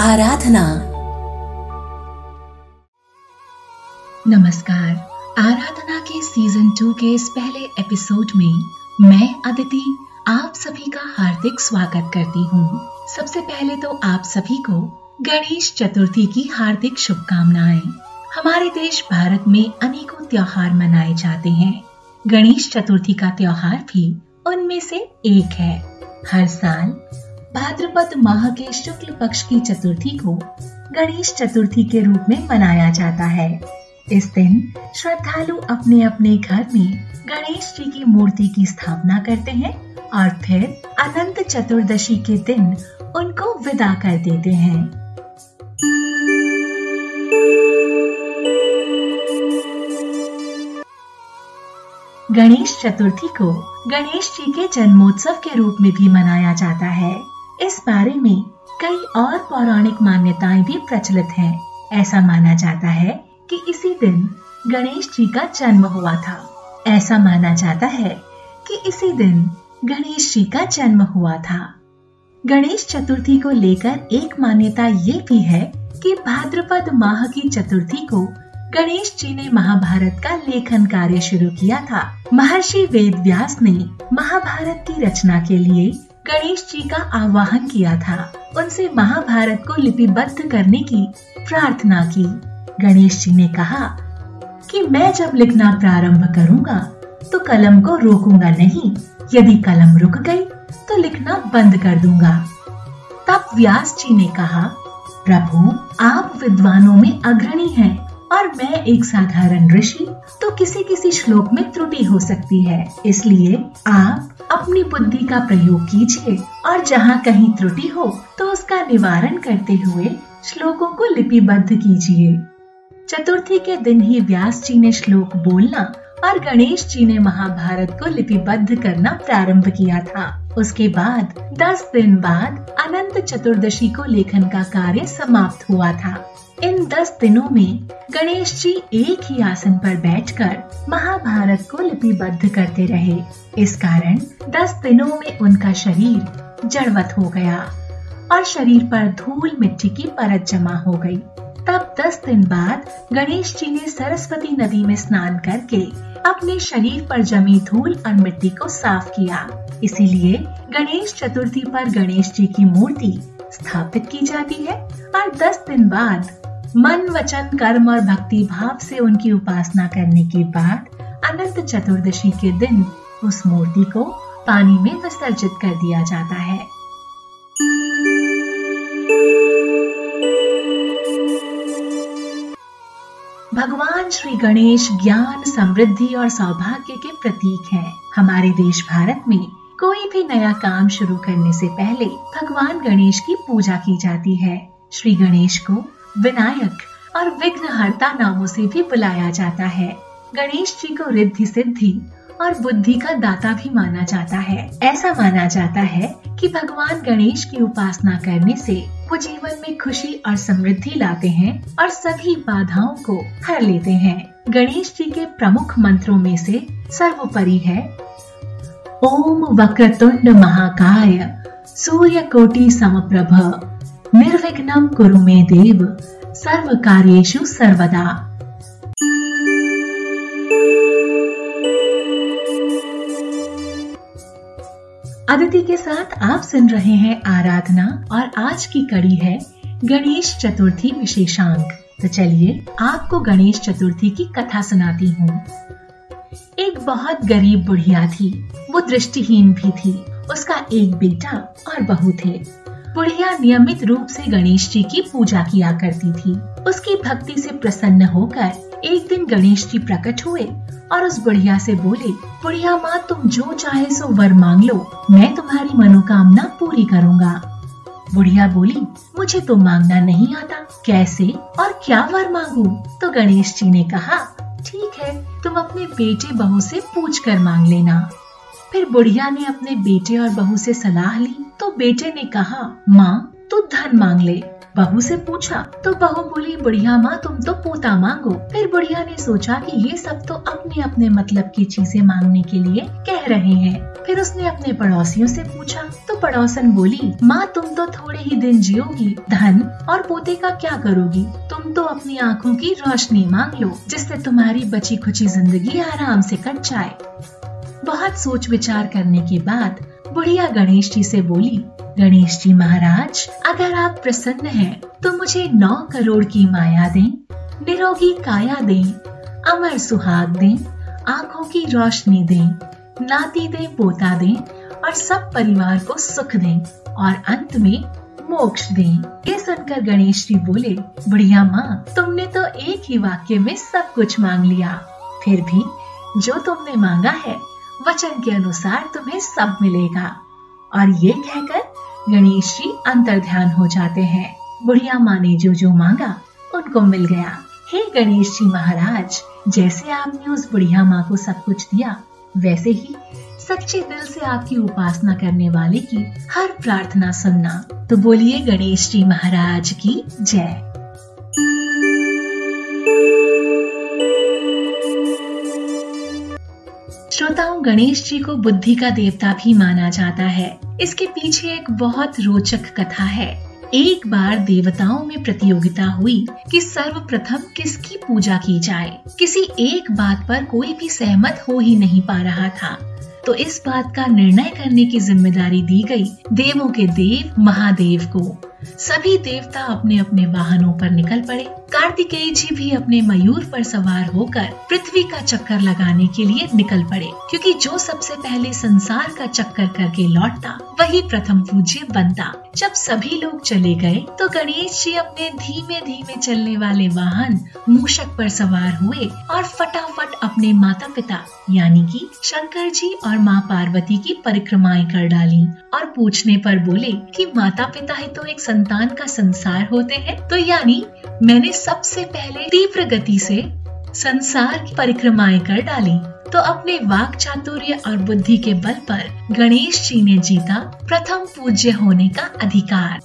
आराधना। नमस्कार। आराधना के season two के इस पहले एपिसोड में मैं अदिति, आप सभी का हार्दिक स्वागत करती हूँ। सबसे पहले तो आप सभी को गणेश चतुर्थी की हार्दिक शुभकामनाएँ। हमारे देश भारत में अनेकों त्योहार मनाए जाते हैं। गणेश चतुर्थी का त्योहार भी उनमें से एक है। हर साल भाद्रपद माह के शुक्ल पक्ष की चतुर्थी को गणेश चतुर्थी के रूप में मनाया जाता है। इस दिन श्रद्धालु अपने अपने घर में गणेश जी की मूर्ति की स्थापना करते हैं और फिर अनंत चतुर्दशी के दिन उनको विदा कर देते हैं। गणेश चतुर्थी को गणेश जी के जन्मोत्सव के रूप में भी मनाया जाता है। इस बारे में कई और पौराणिक मान्यताएँ भी प्रचलित हैं। ऐसा माना जाता है कि इसी दिन गणेश जी का जन्म हुआ था। ऐसा माना जाता है कि इसी दिन गणेश जी का जन्म हुआ था। गणेश चतुर्थी को लेकर एक मान्यता ये भी है कि भाद्रपद माह की चतुर्थी को गणेश जी ने महाभारत का लेखन कार्य शुरू किया था। महर्षि वेद व्यास ने महाभारत की रचना के लिए गणेश जी का आह्वान किया था। उनसे महाभारत को लिपिबद्ध करने की प्रार्थना की। गणेश जी ने कहा कि मैं जब लिखना प्रारंभ करूँगा तो कलम को रोकूँगा नहीं। यदि कलम रुक गई तो लिखना बंद कर दूँगा। तब व्यास जी ने कहा, प्रभु, आप विद्वानों में अग्रणी हैं और मैं एक साधारण ऋषि तो किसी किसी श्लोक में त्रुटि हो सकती है। इसलिए आप अपनी बुद्धि का प्रयोग कीजिए और जहाँ कहीं त्रुटि हो तो उसका निवारण करते हुए श्लोकों को लिपिबद्ध कीजिए। चतुर्थी के दिन ही व्यास जी ने श्लोक बोलना और गणेश जी ने महाभारत को लिपिबद्ध करना प्रारंभ किया था। उसके बाद, दस दिन बाद, अनंत चतुर्दशी को लेखन का कार्य समाप्त हुआ था। इन दस दिनों में, गणेश जी एक ही आसन पर बैठकर महाभारत को लिपिबद्ध करते रहे। इस कारण, दस दिनों में उनका शरीर जड़वत हो गया और शरीर पर धूल मिट्टी की परत जमा हो गई। तब दस दिन बाद, गणेश जी ने सरस्वती नदी में स्नान करके अपने शरीर पर जमी धूल और मिट्टी को साफ़ किया। इसीलिए गणेश चतुर्थी पर गणेश जी की मूर्ति स्थापित की जाती है और दस दिन बाद मन, वचन, कर्म और भक्ति भाव से उनकी उपासना करने के बाद अनंत चतुर्दशी के दिन उस मूर्ति को पानी में विसर्जित कर दिया जाता है भगवान श्री गणेश ज्ञान, समृद्धि और सौभाग्य के प्रतीक हैं। हमारे देश भारत में कोई भी नया काम शुरू करने से पहले भगवान गणेश की पूजा की जाती है। श्री गणेश को विनायक और विघ्नहर्ता नामों से भी बुलाया जाता है। गणेश जी को रिद्धि सिद्धि और बुद्धि का दाता भी माना जाता है। ऐसा माना जाता है कि भगवान गणेश की उपासना करने से वो जीवन में खुशी और समृद्धि लाते हैं और सभी बाधाओं को हर लेते हैं। गणेश जी के प्रमुख मंत्रों में से सर्वोपरि है ओम वक्रतुंड महाकाय सूर्य कोटि समप्रभ निर्विघ्नं कुरु मे देव। सर्व कार्येषु सर्वदा। अदिति के साथ आप सुन रहे हैं आराधना और आज की कड़ी है गणेश चतुर्थी विशेषांक। तो चलिए आपको गणेश चतुर्थी की कथा सुनाती हूँ। एक बहुत गरीब बुढ़िया थी। वो दृष्टिहीन भी थी। उसका एक बेटा और बहू थे। बुढ़िया नियमित रूप से गणेश जी की पूजा किया करती थी। उसकी भक्ति से प्रसन्न होकर एक दिन गणेश जी प्रकट हुए और उस बुढ़िया से बोले, बुढ़िया माँ, तुम जो चाहे सो वर मांग लो। मैं तुम्हारी मनोकामना पूरी करूँगा। बुढ़िया बोली, मुझे तो मांगना नहीं आता। कैसे और क्या वर मांगू? तो गणेश जी ने कहा, ठीक है तुम अपने बेटे बहू से पूछ कर मांग लेना। फिर बुढ़िया ने अपने बेटे और बहू से सलाह ली तो बेटे ने कहा, माँ, तू धन मांग ले। बहू से पूछा तो बहू बोली, बुढ़िया माँ, तुम तो पोता मांगो। फिर बुढ़िया ने सोचा कि ये सब तो अपने अपने मतलब की चीज़ें मांगने के लिए कह रहे हैं। फिर उसने अपने पड़ोसियों से पूछा पड़ोसन बोली, माँ, तुम तो थोड़े ही दिन जियोगी, धन और पोते का क्या करोगी? तुम तो अपनी आँखों की रोशनी मांग लो, जिससे तुम्हारी बची खुची ज़िंदगी आराम से कट जाए। बहुत सोच विचार करने के बाद बुढ़िया गणेश जी से बोली, गणेश जी महाराज, अगर आप प्रसन्न हैं तो मुझे नौ करोड़ की माया दें, निरोगी काया दें, अमर सुहाग दें, आँखों की रोशनी दें, नाती दें, पोता दें और सब परिवार को सुख दें और अंत में मोक्ष दें। ये सुनकर गणेश जी बोले, बढ़िया माँ, तुमने तो एक ही वाक्य में सब कुछ मांग लिया। फिर भी जो तुमने मांगा है, वचन के अनुसार तुम्हें सब मिलेगा। और ये कहकर गणेश जी अंतर ध्यान हो जाते हैं। बुढ़िया माँ ने जो जो मांगा, उनको मिल गया। हे गणेश जी महाराज, जैसे आपने उस बुढ़िया माँ को सब कुछ दिया, वैसे ही सच्चे दिल से आपकी उपासना करने वाले की हर प्रार्थना सुनना। तो बोलिए गणेश जी महाराज की जय। श्रोताओं, गणेश जी को बुद्धि का देवता भी माना जाता है। इसके पीछे एक बहुत रोचक कथा है। एक बार देवताओं में प्रतियोगिता हुई कि सर्वप्रथम किसकी पूजा की जाए। किसी एक बात पर कोई भी सहमत हो ही नहीं पा रहा था। तो इस बात का निर्णय करने की ज़िम्मेदारी दी गई देवों के देव महादेव को। सभी देवता अपने अपने वाहनों पर निकल पड़े। कार्तिकेय जी भी अपने मयूर पर सवार होकर पृथ्वी का चक्कर लगाने के लिए निकल पड़े, क्योंकि जो सबसे पहले संसार का चक्कर करके लौटता, वही प्रथम पूज्य बनता। जब सभी लोग चले गए तो गणेश जी अपने धीमे धीमे चलने वाले वाहन मूषक पर सवार हुए और फटाफट अपने माता पिता यानी कि शंकर जी और माँ पार्वती की परिक्रमाएँ कर डाली और पूछने पर बोले कि माता पिता ही तो एक संतान का संसार होते हैं। तो यानी मैंने सबसे पहले तीव्र गति से संसार की परिक्रमाएँ कर डाली। तो अपने वाक चातुर्य और बुद्धि के बल पर गणेश जी ने जीता प्रथम पूज्य होने का अधिकार।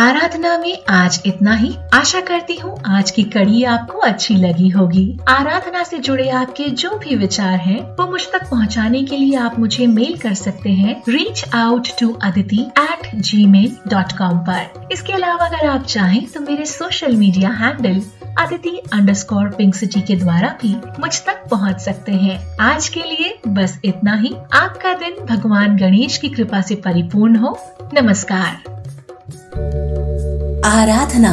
आराधना में आज इतना ही। आशा करती हूँ आज की कड़ी आपको अच्छी लगी होगी। आराधना से जुड़े आपके जो भी विचार हैं, वो मुझ तक पहुँचाने के लिए आप मुझे मेल कर सकते हैं reach out to Aditi at Gmail dot com पर। इसके अलावा अगर आप चाहें तो मेरे social media handle Aditi underscore pink city के द्वारा भी मुझ तक पहुँच सकते हैं। आज के लिए बस इतना ही। आपका दिन भगवान गणेश की कृपा से परिपूर्ण हो। नमस्कार। आराधना